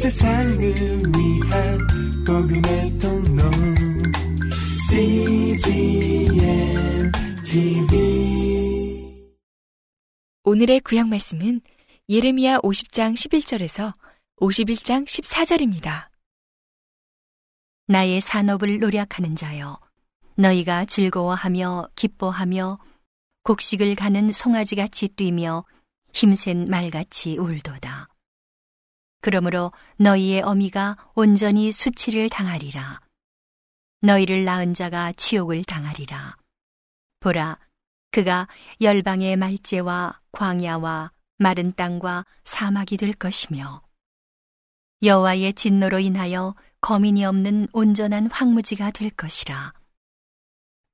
세상을 위한 복음의 통로 CGM TV 오늘의 구약 말씀은 예레미야 50장 11절에서 51장 14절입니다. 나의 산업을 노력하는 자여 너희가 즐거워하며 기뻐하며 곡식을 가는 송아지같이 뛰며 힘센 말같이 울도다. 그러므로 너희의 어미가 온전히 수치를 당하리라. 너희를 낳은 자가 치욕을 당하리라. 보라, 그가 열방의 말재와 광야와 마른 땅과 사막이 될 것이며 여호와의 진노로 인하여 거민이 없는 온전한 황무지가 될 것이라.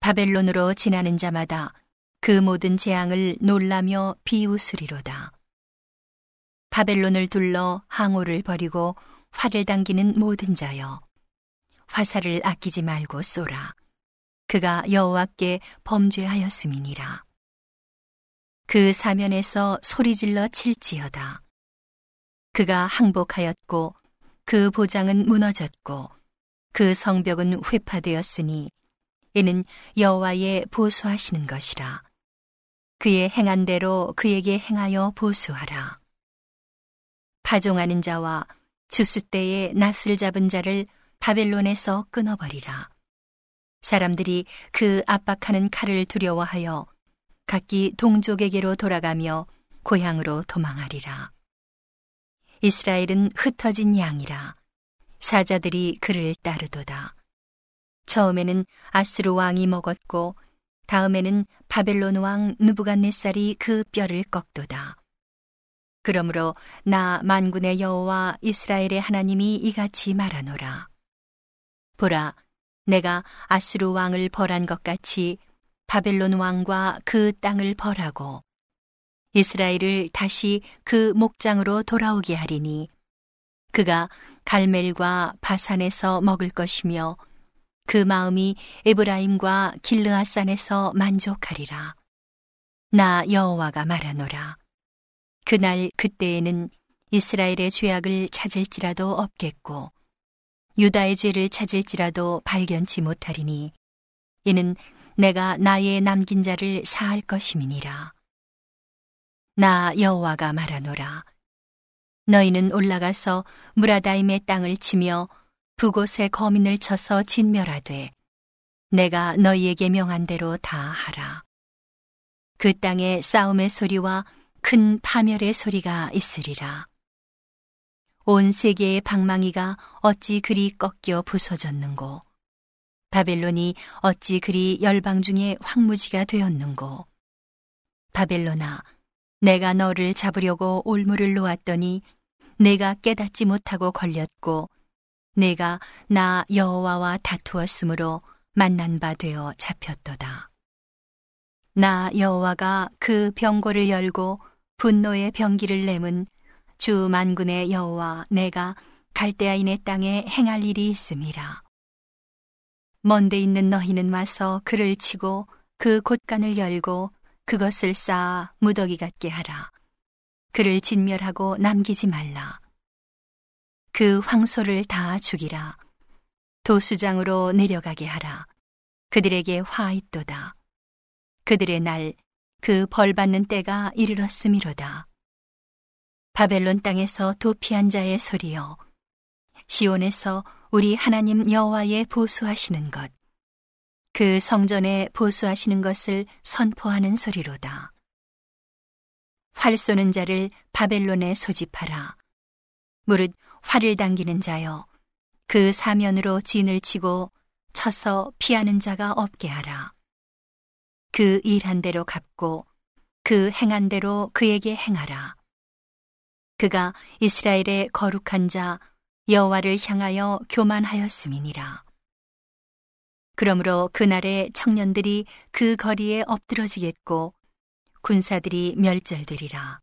바벨론으로 지나는 자마다 그 모든 재앙을 놀라며 비웃으리로다. 바벨론을 둘러 항오를 버리고 활을 당기는 모든 자여 화살을 아끼지 말고 쏘라. 그가 여호와께 범죄하였음이니라. 그 사면에서 소리질러 칠지어다. 그가 항복하였고 그 보장은 무너졌고 그 성벽은 회파되었으니 이는 여호와의 보수하시는 것이라. 그의 행한 대로 그에게 행하여 보수하라 파종하는 자와 주수 때에 낯을 잡은 자를 바벨론에서 끊어버리라. 사람들이 그 압박하는 칼을 두려워하여 각기 동족에게로 돌아가며 고향으로 도망하리라. 이스라엘은 흩어진 양이라. 사자들이 그를 따르도다. 처음에는 아스루 왕이 먹었고 다음에는 바벨론 왕 누부갓네살이 그 뼈를 꺾도다. 그러므로 나 만군의 여호와 이스라엘의 하나님이 이같이 말하노라. 보라, 내가 아수르 왕을 벌한 것 같이 바벨론 왕과 그 땅을 벌하고 이스라엘을 다시 그 목장으로 돌아오게 하리니 그가 갈멜과 바산에서 먹을 것이며 그 마음이 에브라임과 길르아산에서 만족하리라. 나 여호와가 말하노라. 그날 그때에는 이스라엘의 죄악을 찾을지라도 없겠고 유다의 죄를 찾을지라도 발견치 못하리니 이는 내가 나의 남긴 자를 사할 것임이니라. 나 여호와가 말하노라. 너희는 올라가서 무라다임의 땅을 치며 부곳에 거민을 쳐서 진멸하되 내가 너희에게 명한 대로 다 하라. 그 땅에 싸움의 소리와 큰 파멸의 소리가 있으리라. 온 세계의 방망이가 어찌 그리 꺾여 부서졌는고. 바벨론이 어찌 그리 열방 중에 황무지가 되었는고. 바벨론아, 내가 너를 잡으려고 올무를 놓았더니 내가 깨닫지 못하고 걸렸고 내가 나 여호와와 다투었으므로 만난 바 되어 잡혔도다. 나 여호와가 그 병고를 열고 분노의 병기를 내문 주 만군의 여호와 내가 갈대아인의 땅에 행할 일이 있음이라. 먼데 있는 너희는 와서 그를 치고 그 곳간을 열고 그것을 쌓아 무더기 같게 하라. 그를 진멸하고 남기지 말라. 그 황소를 다 죽이라. 도수장으로 내려가게 하라. 그들에게 화 있도다. 그들의 날 그 벌 받는 때가 이르렀음이로다. 바벨론 땅에서 도피한 자의 소리여 시온에서 우리 하나님 여호와의 보수하시는 것 그 성전에 보수하시는 것을 선포하는 소리로다. 활 쏘는 자를 바벨론에 소집하라. 무릇 활을 당기는 자여 그 사면으로 진을 치고 쳐서 피하는 자가 없게 하라. 그 일한 대로 갚고 그 행한 대로 그에게 행하라. 그가 이스라엘의 거룩한 자 여호와를 향하여 교만하였음이니라. 그러므로 그날에 청년들이 그 거리에 엎드러지겠고 군사들이 멸절되리라.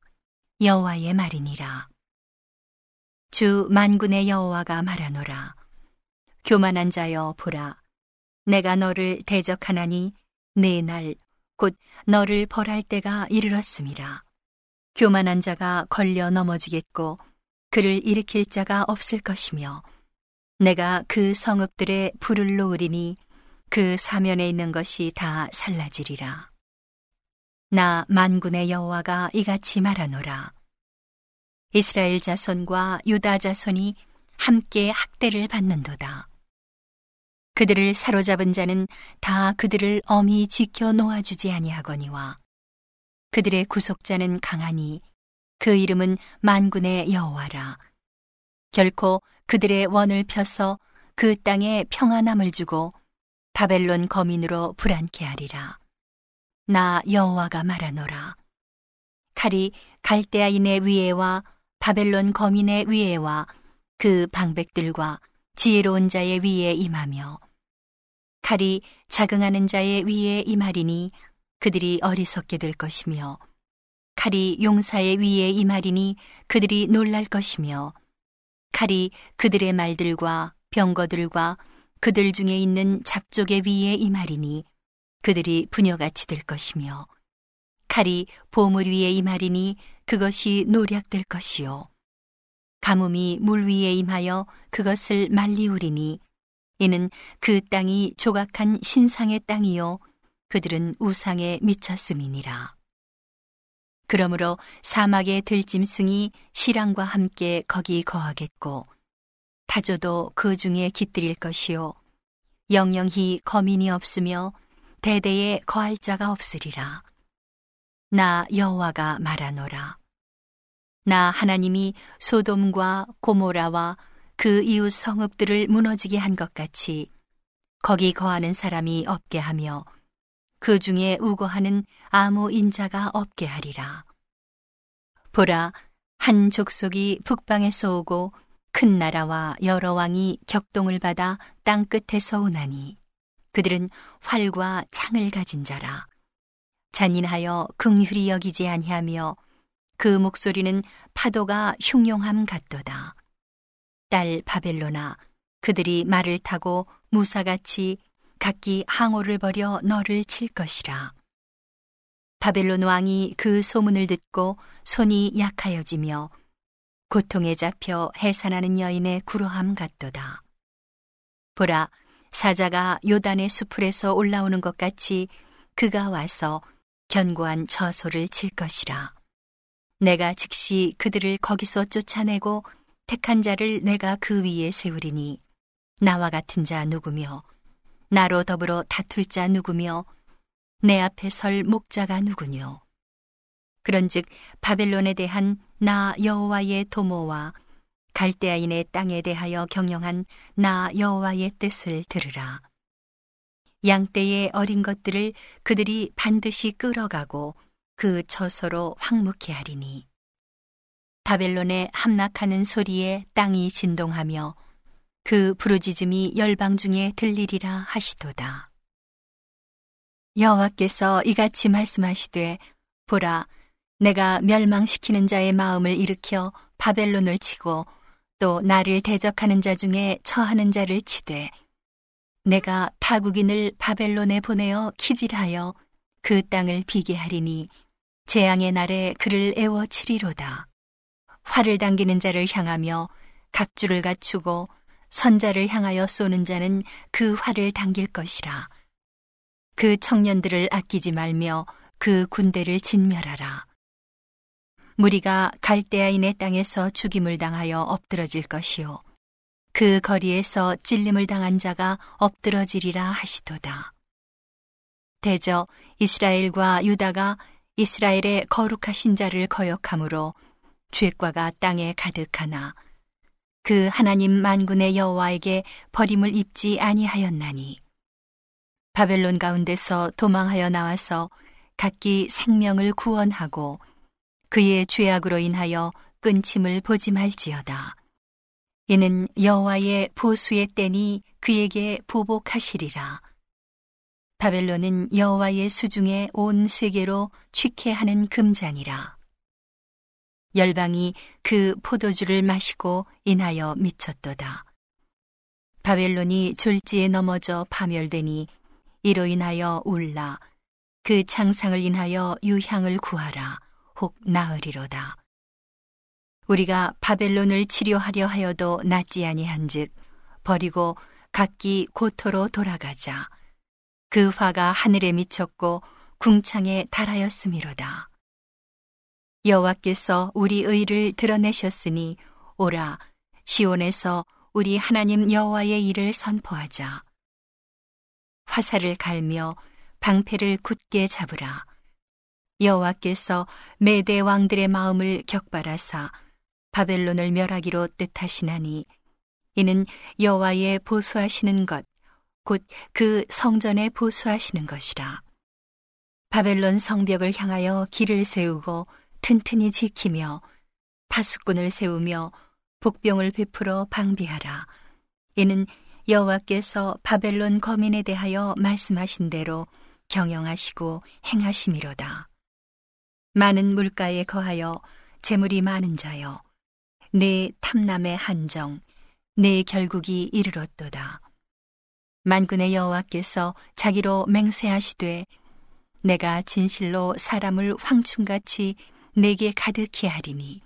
여호와의 말이니라. 주 만군의 여호와가 말하노라. 교만한 자여 보라. 내가 너를 대적하나니 내날 곧 너를 벌할 때가 이르렀음이라. 교만한 자가 걸려 넘어지겠고 그를 일으킬 자가 없을 것이며 내가 그 성읍들의 불을 놓으리니 그 사면에 있는 것이 다 살라지리라. 나 만군의 여호와가 이같이 말하노라. 이스라엘 자손과 유다 자손이 함께 학대를 받는도다. 그들을 사로잡은 자는 다 그들을 엄히 지켜 놓아주지 아니하거니와 그들의 구속자는 강하니 그 이름은 만군의 여호와라. 결코 그들의 원을 펴서 그 땅에 평안함을 주고 바벨론 거민으로 불안케 하리라. 나 여호와가 말하노라. 칼이 갈대아인의 위에와 바벨론 거민의 위에와 그 방백들과 지혜로운 자의 위에 임하며 칼이 자긍하는 자의 위에 임하리니 그들이 어리석게 될 것이며 칼이 용사의 위에 임하리니 그들이 놀랄 것이며 칼이 그들의 말들과 병거들과 그들 중에 있는 잡족의 위에 임하리니 그들이 부녀같이 될 것이며 칼이 보물 위에 임하리니 그것이 노략될 것이요 가뭄이 물 위에 임하여 그것을 말리우리니 이는 그 땅이 조각한 신상의 땅이요 그들은 우상에 미쳤음이니라 그러므로 사막의 들짐승이 시랑과 함께 거기 거하겠고 타조도 그 중에 깃들일 것이요 영영히 거민이 없으며 대대에 거할 자가 없으리라. 나 여호와가 말하노라. 나 하나님이 소돔과 고모라와 그 이웃 성읍들을 무너지게 한 것 같이 거기 거하는 사람이 없게 하며 그 중에 우거하는 아무 인자가 없게 하리라. 보라, 한 족속이 북방에서 오고 큰 나라와 여러 왕이 격동을 받아 땅 끝에서 오나니 그들은 활과 창을 가진 자라. 잔인하여 긍휼히 여기지 아니하며 그 목소리는 파도가 흉용함 같도다. 딸 바벨로나 그들이 말을 타고 무사같이 각기 항오를 벌여 너를 칠 것이라. 바벨론 왕이 그 소문을 듣고 손이 약하여지며 고통에 잡혀 해산하는 여인의 구로함 같도다. 보라, 사자가 요단의 수풀에서 올라오는 것 같이 그가 와서 견고한 저소를 칠 것이라. 내가 즉시 그들을 거기서 쫓아내고 택한 자를 내가 그 위에 세우리니 나와 같은 자 누구며 나로 더불어 다툴 자 누구며 내 앞에 설 목자가 누구뇨. 그런즉 바벨론에 대한 나 여호와의 도모와 갈대아인의 땅에 대하여 경영한 나 여호와의 뜻을 들으라. 양떼의 어린 것들을 그들이 반드시 끌어가고 그 처소로 황무케 하리니. 바벨론에 함락하는 소리에 땅이 진동하며 그 부르짖음이 열방 중에 들리리라 하시도다. 여호와께서 이같이 말씀하시되 보라 내가 멸망시키는 자의 마음을 일으켜 바벨론을 치고 또 나를 대적하는 자 중에 처하는 자를 치되 내가 타국인을 바벨론에 보내어 키질하여 그 땅을 비게 하리니 재앙의 날에 그를 애워 치리로다. 활을 당기는 자를 향하며 각주를 갖추고 선자를 향하여 쏘는 자는 그 활을 당길 것이라. 그 청년들을 아끼지 말며 그 군대를 진멸하라. 무리가 갈대아인의 땅에서 죽임을 당하여 엎드러질 것이요. 그 거리에서 찔림을 당한 자가 엎드러지리라 하시도다. 대저 이스라엘과 유다가 이스라엘의 거룩하신 자를 거역함으로 죄과가 땅에 가득하나 그 하나님 만군의 여호와에게 버림을 입지 아니하였나니 바벨론 가운데서 도망하여 나와서 각기 생명을 구원하고 그의 죄악으로 인하여 끊침을 보지 말지어다. 이는 여호와의 보수의 때니 그에게 보복하시리라. 바벨론은 여호와의 수중에 온 세계로 취케하는 금잔이라. 열방이 그 포도주를 마시고 인하여 미쳤도다. 바벨론이 졸지에 넘어져 파멸되니 이로 인하여 울라. 그 창상을 인하여 유향을 구하라. 혹 나으리로다. 우리가 바벨론을 치료하려 하여도 낫지 아니한즉 버리고 각기 고토로 돌아가자. 그 화가 하늘에 미쳤고 궁창에 달하였음이로다. 여호와께서 우리 의를 드러내셨으니 오라 시온에서 우리 하나님 여호와의 일을 선포하자. 화살을 갈며 방패를 굳게 잡으라. 여호와께서 메대 왕들의 마음을 격발하사 바벨론을 멸하기로 뜻하시나니 이는 여호와의 보수하시는 것 곧 그 성전에 보수하시는 것이라. 바벨론 성벽을 향하여 길을 세우고 튼튼히 지키며 파수꾼을 세우며 복병을 베풀어 방비하라. 이는 여호와께서 바벨론 거민에 대하여 말씀하신 대로 경영하시고 행하심이로다. 많은 물가에 거하여 재물이 많은 자여, 내 탐남의 한정, 내 결국이 이르렀도다. 만군의 여호와께서 자기로 맹세하시되 내가 진실로 사람을 황충같이 내게 가득히 하리니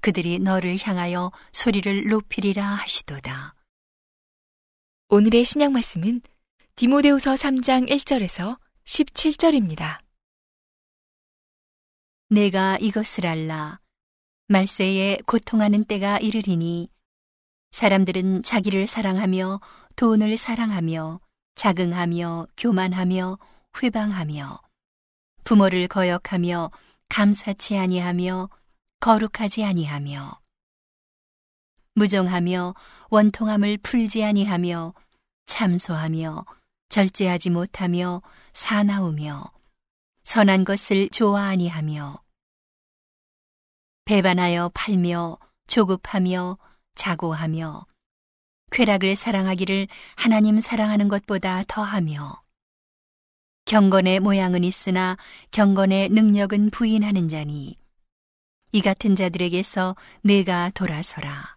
그들이 너를 향하여 소리를 높이리라 하시도다. 오늘의 신약 말씀은 디모데후서 3장 1절에서 17절입니다. 내가 이것을 알라. 말세에 고통하는 때가 이르리니 사람들은 자기를 사랑하며 돈을 사랑하며 자긍하며 교만하며 회방하며 부모를 거역하며 감사치 아니하며 거룩하지 아니하며 무정하며 원통함을 풀지 아니하며 참소하며 절제하지 못하며 사나우며 선한 것을 좋아 아니하며 배반하여 팔며 조급하며 자고하며 쾌락을 사랑하기를 하나님 사랑하는 것보다 더하며 경건의 모양은 있으나 경건의 능력은 부인하는 자니 이 같은 자들에게서 내가 돌아서라.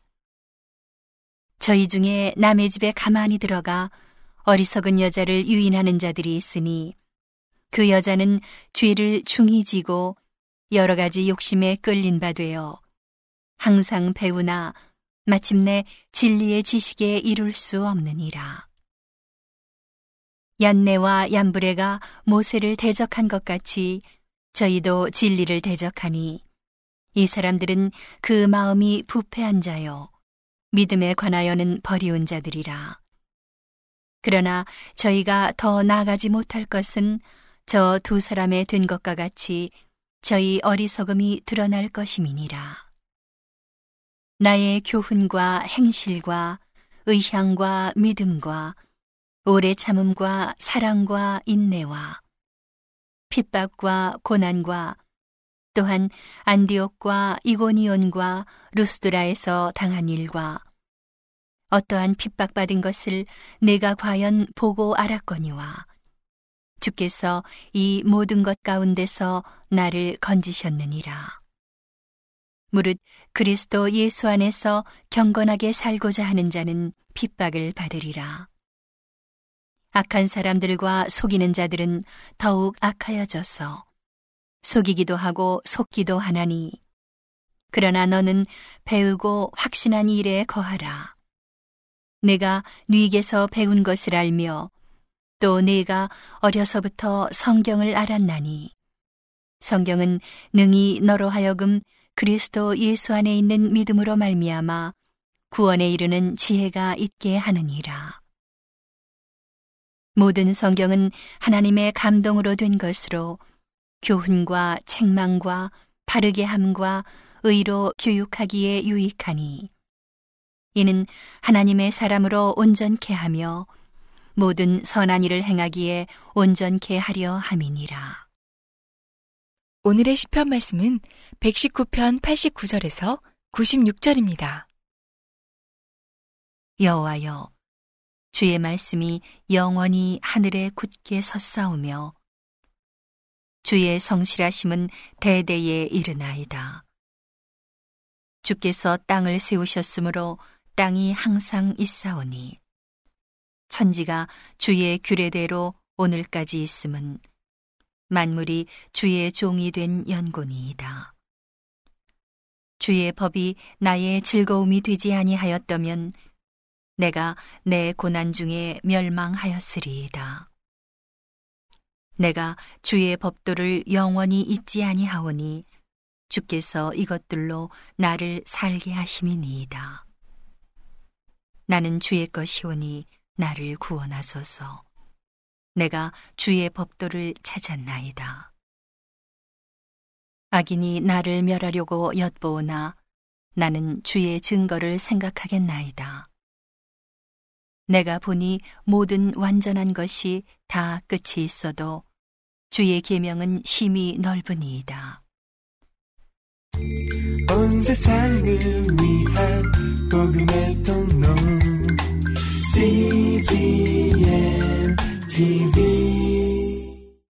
저희 중에 남의 집에 가만히 들어가 어리석은 여자를 유인하는 자들이 있으니 그 여자는 죄를 중히 지고 여러 가지 욕심에 끌린 바 되어 항상 배우나 마침내 진리의 지식에 이룰 수 없느니라. 얀네와 얀브레가 모세를 대적한 것 같이 저희도 진리를 대적하니 이 사람들은 그 마음이 부패한 자요 믿음에 관하여는 버리운 자들이라. 그러나 저희가 더 나아가지 못할 것은 저 두 사람의 된 것과 같이 저희 어리석음이 드러날 것임이니라. 나의 교훈과 행실과 의향과 믿음과 오래 참음과 사랑과 인내와 핍박과 고난과 또한 안디옥과 이고니온과 루스드라에서 당한 일과 어떠한 핍박받은 것을 내가 과연 보고 알았거니와 주께서 이 모든 것 가운데서 나를 건지셨느니라. 무릇 그리스도 예수 안에서 경건하게 살고자 하는 자는 핍박을 받으리라. 악한 사람들과 속이는 자들은 더욱 악하여져서 속이기도 하고 속기도 하나니 그러나 너는 배우고 확신한 일에 거하라. 내가 네게서 배운 것을 알며 또 네가 어려서부터 성경을 알았나니 성경은 능히 너로 하여금 그리스도 예수 안에 있는 믿음으로 말미암아 구원에 이르는 지혜가 있게 하느니라. 모든 성경은 하나님의 감동으로 된 것으로 교훈과 책망과 바르게 함과 의로 교육하기에 유익하니 이는 하나님의 사람으로 온전케 하며 모든 선한 일을 행하기에 온전케 하려 함이니라. 오늘의 시편 말씀은 119편 89절에서 96절입니다. 여호와여 주의 말씀이 영원히 하늘에 굳게 섰사오며 주의 성실하심은 대대에 이르나이다. 주께서 땅을 세우셨으므로 땅이 항상 있사오니 천지가 주의 규례대로 오늘까지 있음은 만물이 주의 종이 된 연고니이다. 주의 법이 나의 즐거움이 되지 아니하였다면 내가 내 고난 중에 멸망하였으리이다. 내가 주의 법도를 영원히 잊지 아니하오니 주께서 이것들로 나를 살게 하심이니이다. 나는 주의 것이오니 나를 구원하소서. 내가 주의 법도를 찾았나이다. 악인이 나를 멸하려고 엿보오나 나는 주의 증거를 생각하겠나이다. 내가 보니 모든 완전한 것이 다 끝이 있어도 주의 계명은 심히 넓으니이다. 온 세상을 위한 복음의 통로 CGM TV